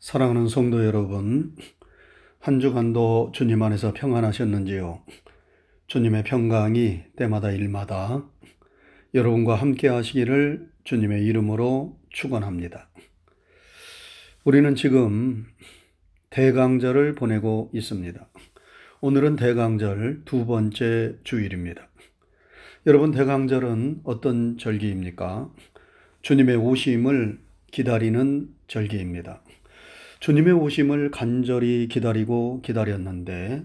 사랑하는 성도 여러분, 한 주간도 주님 안에서 평안하셨는지요? 주님의 평강이 때마다 일마다 여러분과 함께 하시기를 주님의 이름으로 축원합니다. 우리는 지금 대강절을 보내고 있습니다. 오늘은 대강절 두 번째 주일입니다. 여러분 대강절은 어떤 절기입니까? 주님의 오심을 기다리는 절기입니다. 주님의 오심을 간절히 기다리고 기다렸는데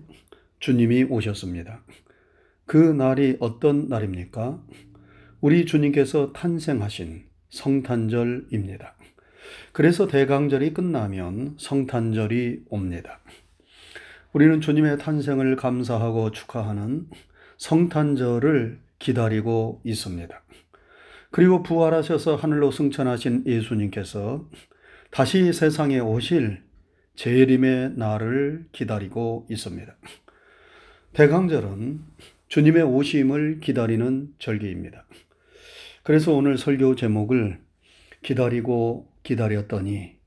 주님이 오셨습니다. 그 날이 어떤 날입니까? 우리 주님께서 탄생하신 성탄절입니다. 그래서 대강절이 끝나면 성탄절이 옵니다. 우리는 주님의 탄생을 감사하고 축하하는 성탄절을 기다리고 있습니다. 그리고 부활하셔서 하늘로 승천하신 예수님께서 다시 세상에 오실 재림의 날을 기다리고 있습니다. 대강절은 주님의 오심을 기다리는 절기입니다. 그래서 오늘 설교 제목을 기다리고 기다렸더니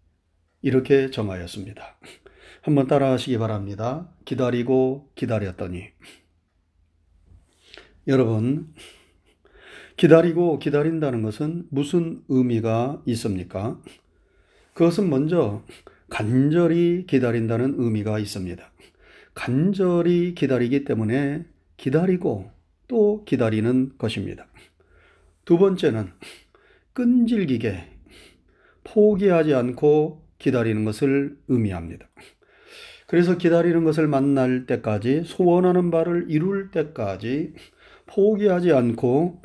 이렇게 정하였습니다. 한번 따라 하시기 바랍니다. 기다리고 기다렸더니. 여러분, 기다리고 기다린다는 것은 무슨 의미가 있습니까? 그것은 먼저 간절히 기다린다는 의미가 있습니다. 간절히 기다리기 때문에 기다리고 또 기다리는 것입니다. 두 번째는 끈질기게 포기하지 않고 기다리는 것을 의미합니다. 그래서 기다리는 것을 만날 때까지 소원하는 바를 이룰 때까지 포기하지 않고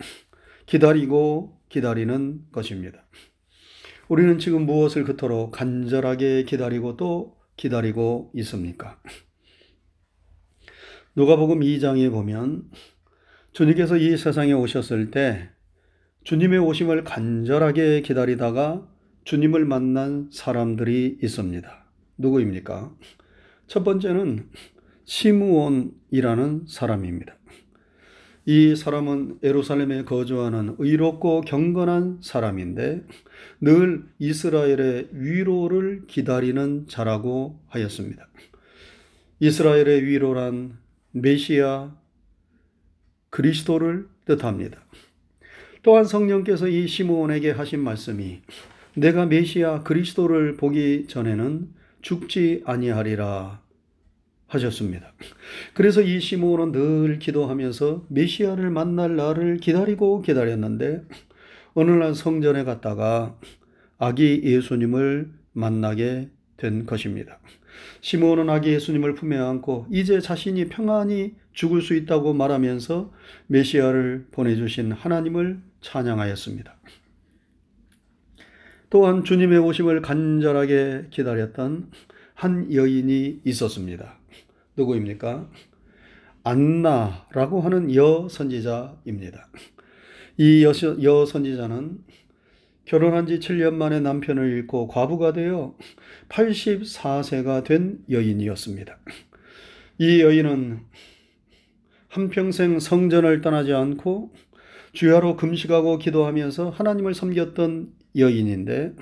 기다리고 기다리는 것입니다. 우리는 지금 무엇을 그토록 간절하게 기다리고 또 기다리고 있습니까? 누가복음 2장에 보면 주님께서 이 세상에 오셨을 때 주님의 오심을 간절하게 기다리다가 주님을 만난 사람들이 있습니다. 누구입니까? 첫 번째는 시므온이라는 사람입니다. 이 사람은 에루살렘에 거주하는 의롭고 경건한 사람인데 늘 이스라엘의 위로를 기다리는 자라고 하였습니다. 이스라엘의 위로란 메시아 그리스도를 뜻합니다. 또한 성령께서 이 시므온에게 하신 말씀이 내가 메시아 그리스도를 보기 전에는 죽지 아니하리라 하셨습니다. 그래서 이 시므온은 늘 기도하면서 메시아를 만날 날을 기다리고 기다렸는데 어느 날 성전에 갔다가 아기 예수님을 만나게 된 것입니다. 시므온은 아기 예수님을 품에 안고 이제 자신이 평안히 죽을 수 있다고 말하면서 메시아를 보내주신 하나님을 찬양하였습니다. 또한 주님의 오심을 간절하게 기다렸던 한 여인이 있었습니다. 누구입니까? 안나라고 하는 여 선지자입니다. 이 여, 여 선지자는 결혼한 지 7년 만에 남편을 잃고 과부가 되어 84세가 된 여인이었습니다. 이 여인은 한평생 성전을 떠나지 않고 주야로 금식하고 기도하면서 하나님을 섬겼던 여인인데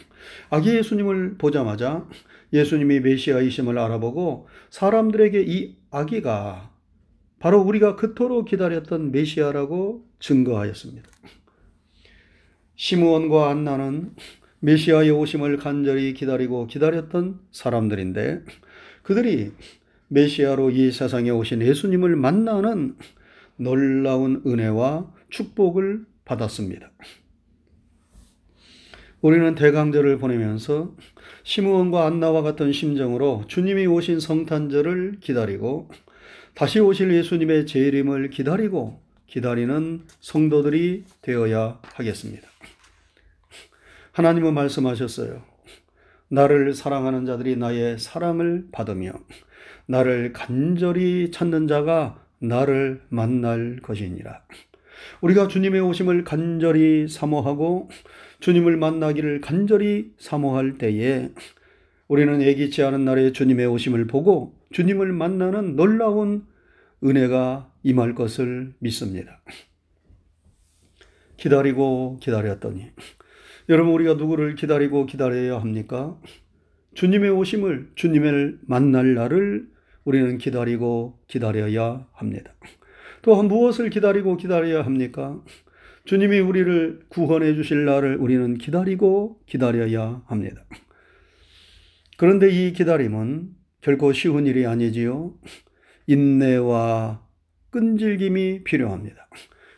아기 예수님을 보자마자 예수님이 메시아이심을 알아보고 사람들에게 이 아기가 바로 우리가 그토록 기다렸던 메시아라고 증거하였습니다. 시므온과 안나는 메시아의 오심을 간절히 기다리고 기다렸던 사람들인데 그들이 메시아로 이 세상에 오신 예수님을 만나는 놀라운 은혜와 축복을 받았습니다. 우리는 대강절을 보내면서 시므온과 안나와 같은 심정으로 주님이 오신 성탄절을 기다리고 다시 오실 예수님의 재림을 기다리고 기다리는 성도들이 되어야 하겠습니다. 하나님은 말씀하셨어요. 나를 사랑하는 자들이 나의 사랑을 받으며 나를 간절히 찾는 자가 나를 만날 것이니라. 우리가 주님의 오심을 간절히 사모하고 주님을 만나기를 간절히 사모할 때에 우리는 예기치 않은 날에 주님의 오심을 보고 주님을 만나는 놀라운 은혜가 임할 것을 믿습니다. 기다리고 기다렸더니 여러분 우리가 누구를 기다리고 기다려야 합니까? 주님의 오심을, 주님을 만날 날을 우리는 기다리고 기다려야 합니다. 또한 무엇을 기다리고 기다려야 합니까? 주님이 우리를 구원해 주실 날을 우리는 기다리고 기다려야 합니다. 그런데 이 기다림은 결코 쉬운 일이 아니지요. 인내와 끈질김이 필요합니다.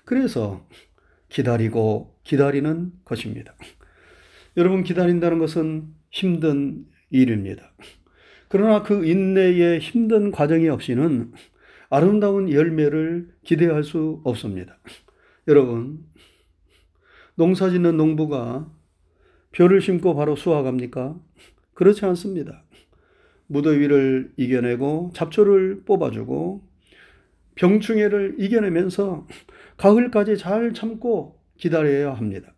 그래서 기다리고 기다리는 것입니다. 여러분, 기다린다는 것은 힘든 일입니다. 그러나 그 인내의 힘든 과정이 없이는 아름다운 열매를 기대할 수 없습니다. 여러분, 농사 짓는 농부가 벼를 심고 바로 수확합니까? 그렇지 않습니다. 무더위를 이겨내고 잡초를 뽑아주고 병충해를 이겨내면서 가을까지 잘 참고 기다려야 합니다.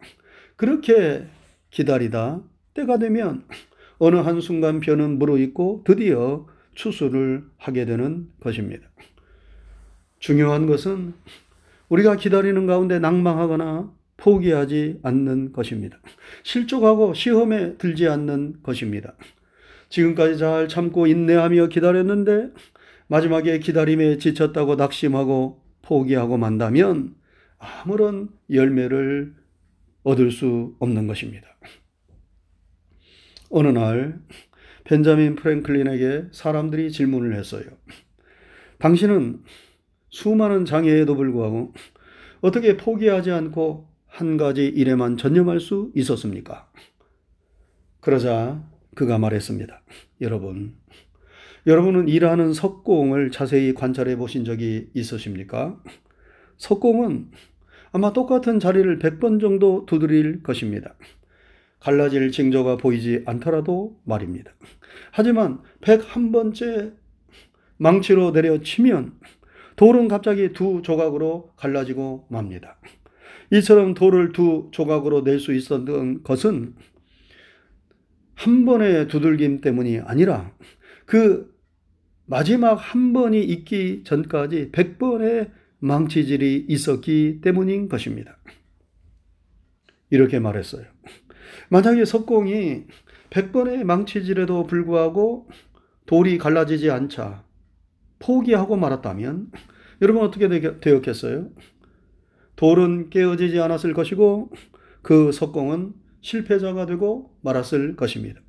그렇게 기다리다 때가 되면 어느 한순간 벼는 무르익고 드디어 추수를 하게 되는 것입니다. 중요한 것은 우리가 기다리는 가운데 낭망하거나 포기하지 않는 것입니다. 실족하고 시험에 들지 않는 것입니다. 지금까지 잘 참고 인내하며 기다렸는데 마지막에 기다림에 지쳤다고 낙심하고 포기하고 만다면 아무런 열매를 얻을 수 없는 것입니다. 어느 날 벤자민 프랭클린에게 사람들이 질문을 했어요. 당신은 수많은 장애에도 불구하고 어떻게 포기하지 않고 한 가지 일에만 전념할 수 있었습니까? 그러자 그가 말했습니다. 여러분, 여러분은 일하는 석공을 자세히 관찰해 보신 적이 있으십니까? 석공은 아마 똑같은 자리를 100번 정도 두드릴 것입니다. 갈라질 징조가 보이지 않더라도 말입니다. 하지만 101번째 망치로 내려치면 돌은 갑자기 두 조각으로 갈라지고 맙니다. 이처럼 돌을 두 조각으로 낼 수 있었던 것은 한 번의 두들김 때문이 아니라 그 마지막 한 번이 있기 전까지 100번의 망치질이 있었기 때문인 것입니다. 이렇게 말했어요. 만약에 석공이 100번의 망치질에도 불구하고 돌이 갈라지지 않자 포기하고 말았다면 여러분 어떻게 되었겠어요? 돌은 깨어지지 않았을 것이고 그 석공은 실패자가 되고 말았을 것입니다.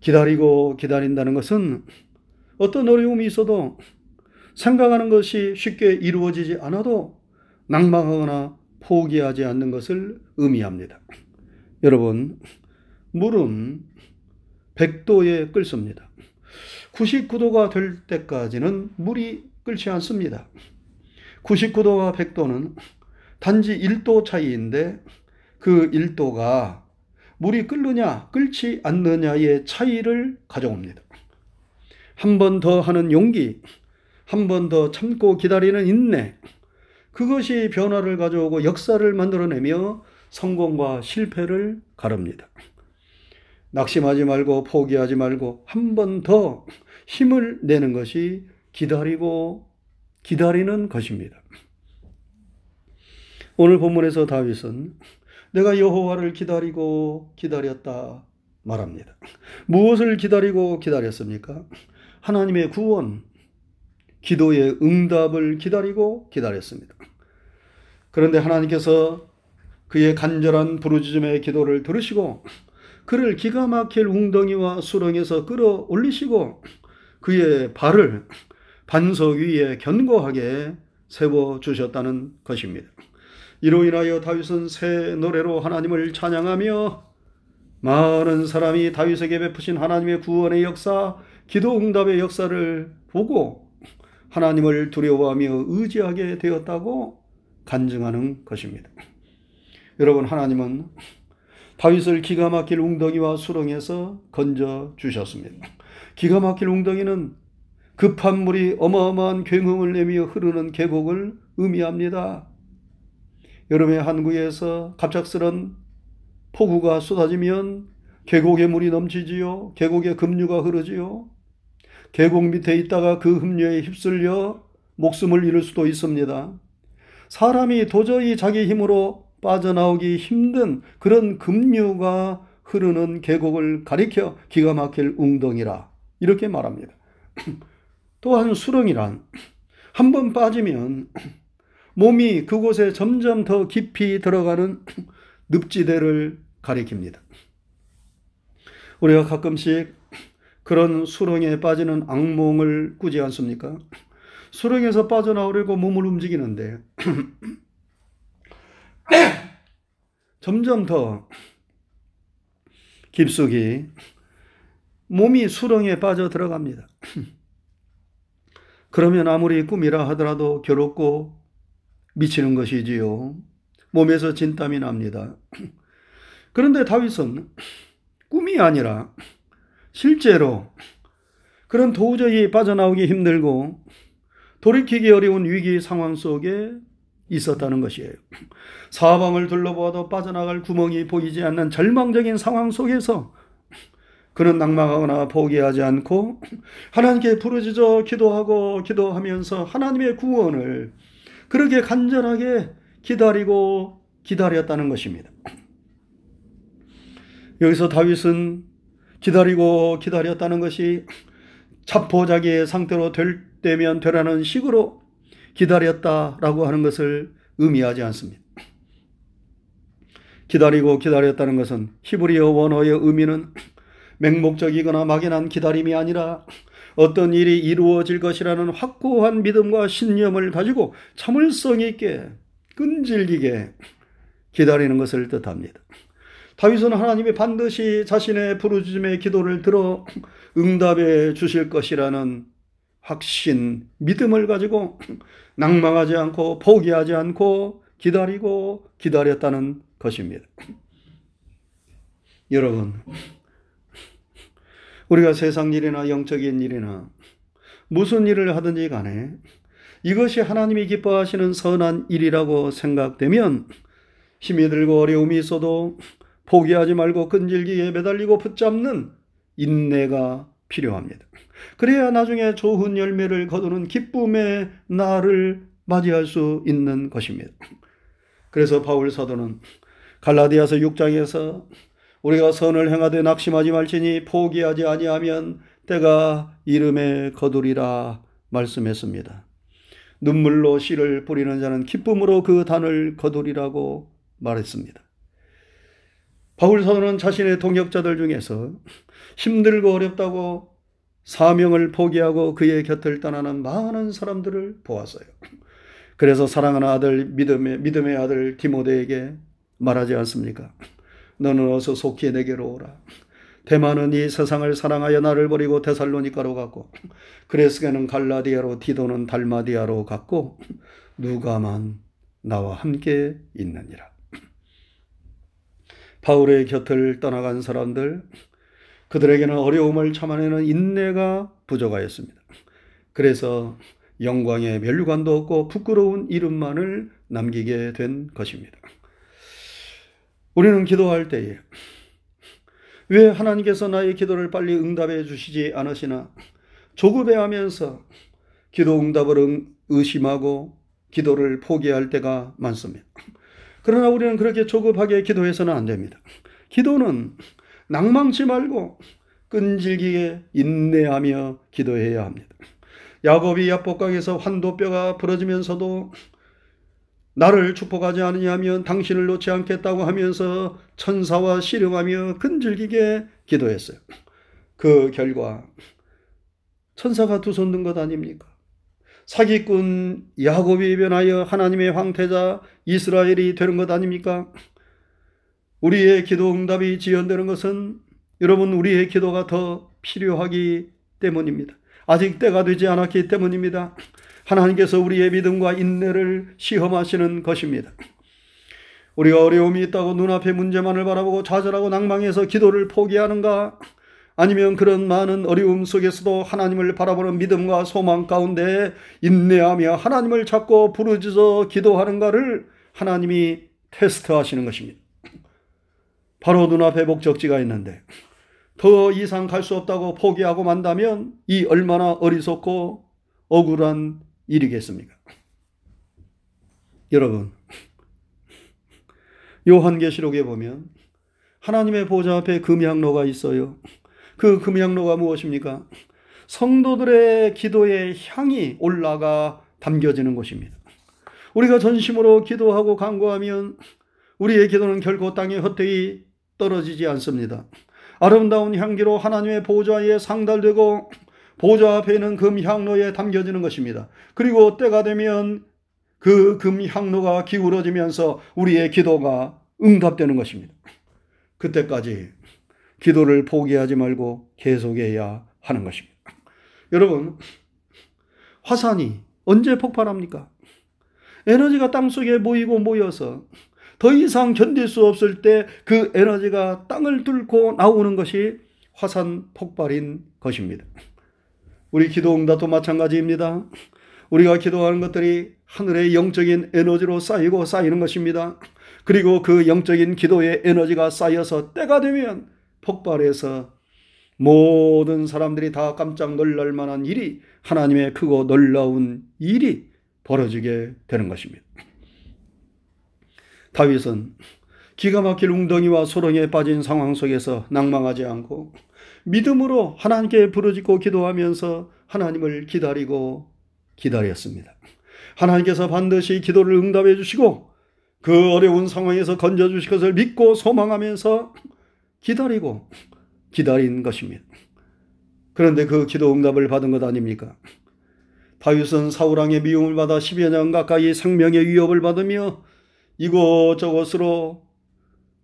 기다리고 기다린다는 것은 어떤 어려움이 있어도 생각하는 것이 쉽게 이루어지지 않아도 낭망하거나 포기하지 않는 것을 의미합니다. 여러분, 물은 100도에 끓습니다. 99도가 될 때까지는 물이 끓지 않습니다. 99도와 100도는 단지 1도 차이인데 그 1도가 물이 끓느냐, 끓지 않느냐의 차이를 가져옵니다. 한 번 더 하는 용기, 한 번 더 참고 기다리는 인내, 그것이 변화를 가져오고 역사를 만들어내며 성공과 실패를 가릅니다. 낙심하지 말고 포기하지 말고 한 번 더 힘을 내는 것이 기다리고 기다리는 것입니다. 오늘 본문에서 다윗은 내가 여호와를 기다리고 기다렸다 말합니다. 무엇을 기다리고 기다렸습니까? 하나님의 구원, 기도의 응답을 기다리고 기다렸습니다. 그런데 하나님께서 그의 간절한 부르짖음의 기도를 들으시고 그를 기가 막힐 웅덩이와 수렁에서 끌어올리시고 그의 발을 반석 위에 견고하게 세워 주셨다는 것입니다. 이로 인하여 다윗은 새 노래로 하나님을 찬양하며 많은 사람이 다윗에게 베푸신 하나님의 구원의 역사, 기도 응답의 역사를 보고 하나님을 두려워하며 의지하게 되었다고 간증하는 것입니다. 여러분 하나님은 다윗을 기가 막힐 웅덩이와 수렁에서 건져 주셨습니다. 기가 막힐 웅덩이는 급한 물이 어마어마한 굉흥을 내며 흐르는 계곡을 의미합니다. 여름에 한국에서 갑작스런 폭우가 쏟아지면 계곡에 물이 넘치지요. 계곡에 급류가 흐르지요. 계곡 밑에 있다가 그 흡류에 휩쓸려 목숨을 잃을 수도 있습니다. 사람이 도저히 자기 힘으로 빠져나오기 힘든 그런 급류가 흐르는 계곡을 가리켜 기가 막힐 웅덩이라 이렇게 말합니다. 또한 수렁이란 한 번 빠지면 몸이 그곳에 점점 더 깊이 들어가는 늪지대를 가리킵니다. 우리가 가끔씩 그런 수렁에 빠지는 악몽을 꾸지 않습니까? 수렁에서 빠져나오려고 몸을 움직이는데 점점 더 깊숙이 몸이 수렁에 빠져 들어갑니다. 그러면 아무리 꿈이라 하더라도 괴롭고 미치는 것이지요. 몸에서 진땀이 납니다. 그런데 다윗은 꿈이 아니라 실제로 그런 도저히 빠져나오기 힘들고 돌이키기 어려운 위기 상황 속에 있었다는 것이에요. 사방을 둘러보아도 빠져나갈 구멍이 보이지 않는 절망적인 상황 속에서 그는 낭망하거나 포기하지 않고 하나님께 부르짖어 기도하고 기도하면서 하나님의 구원을 그렇게 간절하게 기다리고 기다렸다는 것입니다. 여기서 다윗은 기다리고 기다렸다는 것이 자포자기의 상태로 될 때면 되라는 식으로 기다렸다라고 하는 것을 의미하지 않습니다. 기다리고 기다렸다는 것은 히브리어 원어의 의미는 맹목적이거나 막연한 기다림이 아니라 어떤 일이 이루어질 것이라는 확고한 믿음과 신념을 가지고 참을성 있게 끈질기게 기다리는 것을 뜻합니다. 다윗은 하나님이 반드시 자신의 부르짖음의 기도를 들어 응답해 주실 것이라는 확신, 믿음을 가지고 낭망하지 않고 포기하지 않고 기다리고 기다렸다는 것입니다. 여러분, 우리가 세상 일이나 영적인 일이나 무슨 일을 하든지 간에 이것이 하나님이 기뻐하시는 선한 일이라고 생각되면 힘이 들고 어려움이 있어도 포기하지 말고 끈질기게 매달리고 붙잡는 인내가 필요합니다. 그래야 나중에 좋은 열매를 거두는 기쁨의 날을 맞이할 수 있는 것입니다. 그래서 바울 사도는 갈라디아서 6장에서 우리가 선을 행하되 낙심하지 말지니 포기하지 아니하면 때가 이름에 거두리라 말씀했습니다. 눈물로 씨를 뿌리는 자는 기쁨으로 그 단을 거두리라고 말했습니다. 바울 사도는 자신의 동역자들 중에서 힘들고 어렵다고 사명을 포기하고 그의 곁을 떠나는 많은 사람들을 보았어요. 그래서 사랑하는 아들 믿음의 믿음의 아들 디모데에게 말하지 않습니까? 너는 어서 속히 내게로 오라. 대만은 이 세상을 사랑하여 나를 버리고 데살로니카로 갔고 그레스게는 갈라디아로 디도는 달마디아로 갔고 누가만 나와 함께 있느니라. 바울의 곁을 떠나간 사람들 그들에게는 어려움을 참아내는 인내가 부족하였습니다. 그래서 영광의 멸류관도 없고 부끄러운 이름만을 남기게 된 것입니다. 우리는 기도할 때에 왜 하나님께서 나의 기도를 빨리 응답해 주시지 않으시나 조급해 하면서 기도 응답을 의심하고 기도를 포기할 때가 많습니다. 그러나 우리는 그렇게 조급하게 기도해서는 안 됩니다. 기도는 낭망치 말고 끈질기게 인내하며 기도해야 합니다. 야곱이 야복강에서 환도뼈가 부러지면서도 나를 축복하지 않으냐면 당신을 놓지 않겠다고 하면서 천사와 씨름하며 끈질기게 기도했어요. 그 결과 천사가 두 손 든 것 아닙니까? 사기꾼 야곱이 변하여 하나님의 황태자 이스라엘이 되는 것 아닙니까? 우리의 기도 응답이 지연되는 것은 여러분 우리의 기도가 더 필요하기 때문입니다. 아직 때가 되지 않았기 때문입니다. 하나님께서 우리의 믿음과 인내를 시험하시는 것입니다. 우리가 어려움이 있다고 눈앞의 문제만을 바라보고 좌절하고 낭망해서 기도를 포기하는가? 아니면 그런 많은 어려움 속에서도 하나님을 바라보는 믿음과 소망 가운데 인내하며 하나님을 찾고 부르짖어 기도하는가를 하나님이 테스트하시는 것입니다. 바로 눈앞에 목적지가 있는데 더 이상 갈 수 없다고 포기하고 만다면 이 얼마나 어리석고 억울한 일이겠습니까? 여러분, 요한계시록에 보면 하나님의 보좌 앞에 금향로가 있어요. 그 금향로가 무엇입니까? 성도들의 기도의 향이 올라가 담겨지는 곳입니다. 우리가 전심으로 기도하고 간구하면 우리의 기도는 결코 땅에 헛되이 떨어지지 않습니다. 아름다운 향기로 하나님의 보좌에 상달되고 보좌 앞에 있는 금향로에 담겨지는 것입니다. 그리고 때가 되면 그 금향로가 기울어지면서 우리의 기도가 응답되는 것입니다. 그때까지 기도를 포기하지 말고 계속해야 하는 것입니다. 여러분, 화산이 언제 폭발합니까? 에너지가 땅 속에 모이고 모여서 더 이상 견딜 수 없을 때 그 에너지가 땅을 뚫고 나오는 것이 화산 폭발인 것입니다. 우리 기도 응답도 마찬가지입니다. 우리가 기도하는 것들이 하늘의 영적인 에너지로 쌓이고 쌓이는 것입니다. 그리고 그 영적인 기도의 에너지가 쌓여서 때가 되면 폭발해서 모든 사람들이 다 깜짝 놀랄 만한 일이 하나님의 크고 놀라운 일이 벌어지게 되는 것입니다. 다윗은 기가 막힐 웅덩이와 소렁에 빠진 상황 속에서 낭망하지 않고 믿음으로 하나님께 부르짖고 기도하면서 하나님을 기다리고 기다렸습니다. 하나님께서 반드시 기도를 응답해 주시고 그 어려운 상황에서 건져 주실 것을 믿고 소망하면서 기다리고 기다린 것입니다. 그런데 그 기도 응답을 받은 것 아닙니까? 다윗은 사울왕의 미움을 받아 10여 년 가까이 생명의 위협을 받으며 이곳저곳으로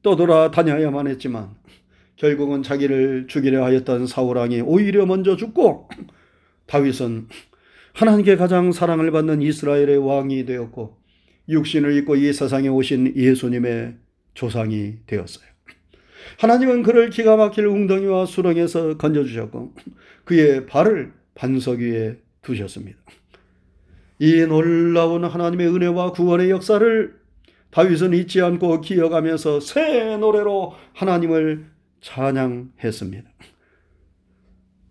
떠돌아 다녀야만 했지만 결국은 자기를 죽이려 하였던 사울왕이 오히려 먼저 죽고 다윗은 하나님께 가장 사랑을 받는 이스라엘의 왕이 되었고 육신을 입고 이 세상에 오신 예수님의 조상이 되었어요. 하나님은 그를 기가 막힐 웅덩이와 수렁에서 건져주셨고 그의 발을 반석 위에 두셨습니다. 이 놀라운 하나님의 은혜와 구원의 역사를 다윗은 잊지 않고 기억하면서 새 노래로 하나님을 찬양했습니다.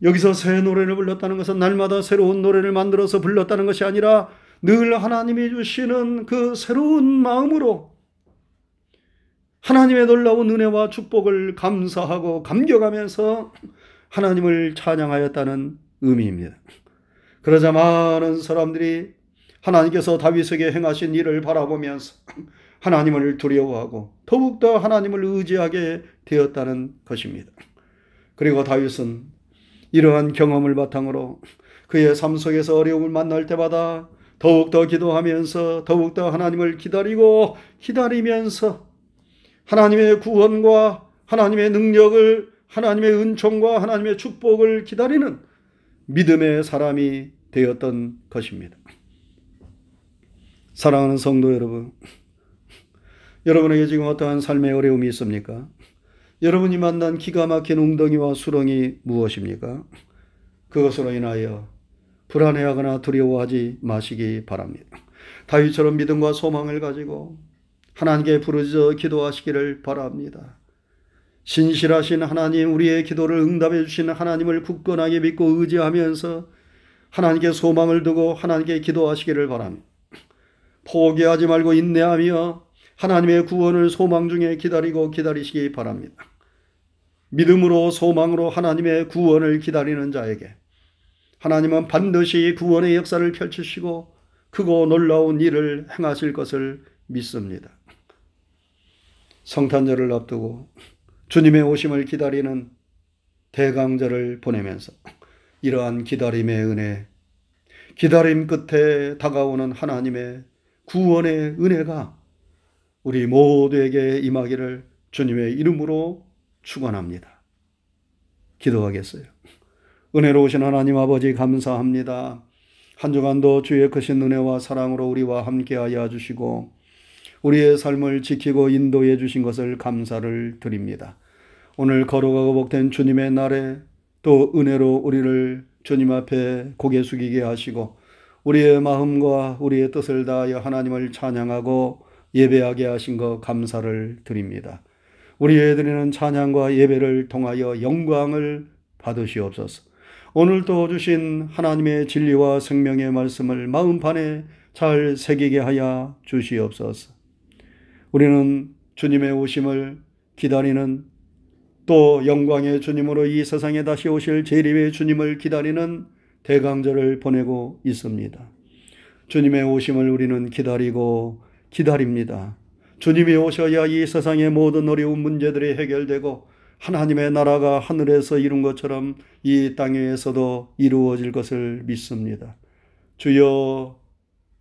여기서 새 노래를 불렀다는 것은 날마다 새로운 노래를 만들어서 불렀다는 것이 아니라 늘 하나님이 주시는 그 새로운 마음으로 하나님의 놀라운 은혜와 축복을 감사하고 감격하면서 하나님을 찬양하였다는 의미입니다. 그러자 많은 사람들이 하나님께서 다윗에게 행하신 일을 바라보면서 하나님을 두려워하고 더욱더 하나님을 의지하게 되었다는 것입니다. 그리고 다윗은 이러한 경험을 바탕으로 그의 삶 속에서 어려움을 만날 때마다 더욱더 기도하면서 더욱더 하나님을 기다리고 기다리면서 하나님의 구원과 하나님의 능력을 하나님의 은총과 하나님의 축복을 기다리는 믿음의 사람이 되었던 것입니다. 사랑하는 성도 여러분, 여러분에게 지금 어떠한 삶의 어려움이 있습니까? 여러분이 만난 기가 막힌 웅덩이와 수렁이 무엇입니까? 그것으로 인하여 불안해하거나 두려워하지 마시기 바랍니다. 다윗처럼 믿음과 소망을 가지고 하나님께 부르짖어 기도하시기를 바랍니다. 신실하신 하나님, 우리의 기도를 응답해 주시는 하나님을 굳건하게 믿고 의지하면서 하나님께 소망을 두고 하나님께 기도하시기를 바랍니다. 포기하지 말고 인내하며 하나님의 구원을 소망 중에 기다리고 기다리시기 바랍니다. 믿음으로 소망으로 하나님의 구원을 기다리는 자에게 하나님은 반드시 구원의 역사를 펼치시고 크고 놀라운 일을 행하실 것을 믿습니다. 성탄절을 앞두고 주님의 오심을 기다리는 대강절을 보내면서 이러한 기다림의 은혜, 기다림 끝에 다가오는 하나님의 구원의 은혜가 우리 모두에게 임하기를 주님의 이름으로 축원합니다. 기도하겠어요. 은혜로우신 하나님 아버지 감사합니다. 한 주간도 주의 크신 은혜와 사랑으로 우리와 함께하여 주시고 우리의 삶을 지키고 인도해 주신 것을 감사를 드립니다. 오늘 거룩하고 복된 주님의 날에 또 은혜로 우리를 주님 앞에 고개 숙이게 하시고 우리의 마음과 우리의 뜻을 다하여 하나님을 찬양하고 예배하게 하신 것 감사를 드립니다. 우리의 드리는 찬양과 예배를 통하여 영광을 받으시옵소서. 오늘도 주신 하나님의 진리와 생명의 말씀을 마음판에 잘 새기게 하여 주시옵소서. 우리는 주님의 오심을 기다리는 또 영광의 주님으로 이 세상에 다시 오실 재림의 주님을 기다리는 대강절을 보내고 있습니다. 주님의 오심을 우리는 기다리고 기다립니다. 주님이 오셔야 이 세상의 모든 어려운 문제들이 해결되고 하나님의 나라가 하늘에서 이룬 것처럼 이 땅에서도 이루어질 것을 믿습니다. 주여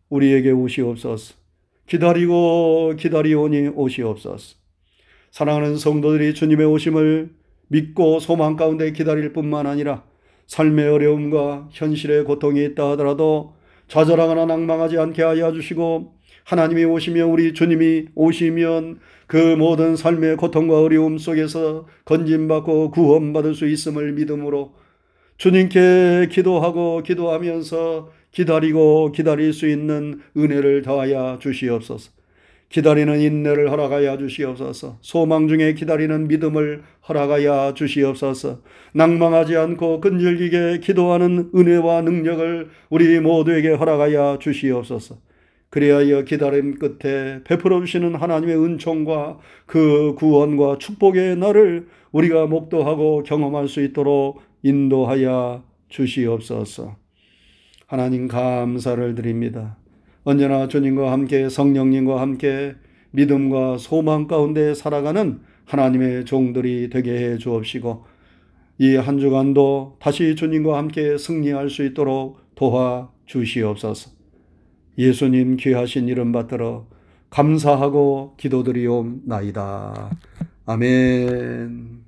우리에게 오시옵소서. 기다리고 기다리오니 오시옵소서. 사랑하는 성도들이 주님의 오심을 믿고 소망 가운데 기다릴 뿐만 아니라 삶의 어려움과 현실의 고통이 있다 하더라도 좌절하거나 낭망하지 않게 하여 주시고 하나님이 오시면 우리 주님이 오시면 그 모든 삶의 고통과 어려움 속에서 건진받고 구원받을 수 있음을 믿음으로 주님께 기도하고 기도하면서 기다리고 기다릴 수 있는 은혜를 더하여 주시옵소서. 기다리는 인내를 허락하여 주시옵소서. 소망 중에 기다리는 믿음을 허락하여 주시옵소서. 낭망하지 않고 끈질기게 기도하는 은혜와 능력을 우리 모두에게 허락하여 주시옵소서. 그리하여 기다림 끝에 베풀어 주시는 하나님의 은총과 그 구원과 축복의 날을 우리가 목도하고 경험할 수 있도록 인도하여 주시옵소서. 하나님 감사를 드립니다. 언제나 주님과 함께 성령님과 함께 믿음과 소망 가운데 살아가는 하나님의 종들이 되게 해 주옵시고 이 한 주간도 다시 주님과 함께 승리할 수 있도록 도와 주시옵소서. 예수님 귀하신 이름 받들어 감사하고 기도드리옵나이다. 아멘.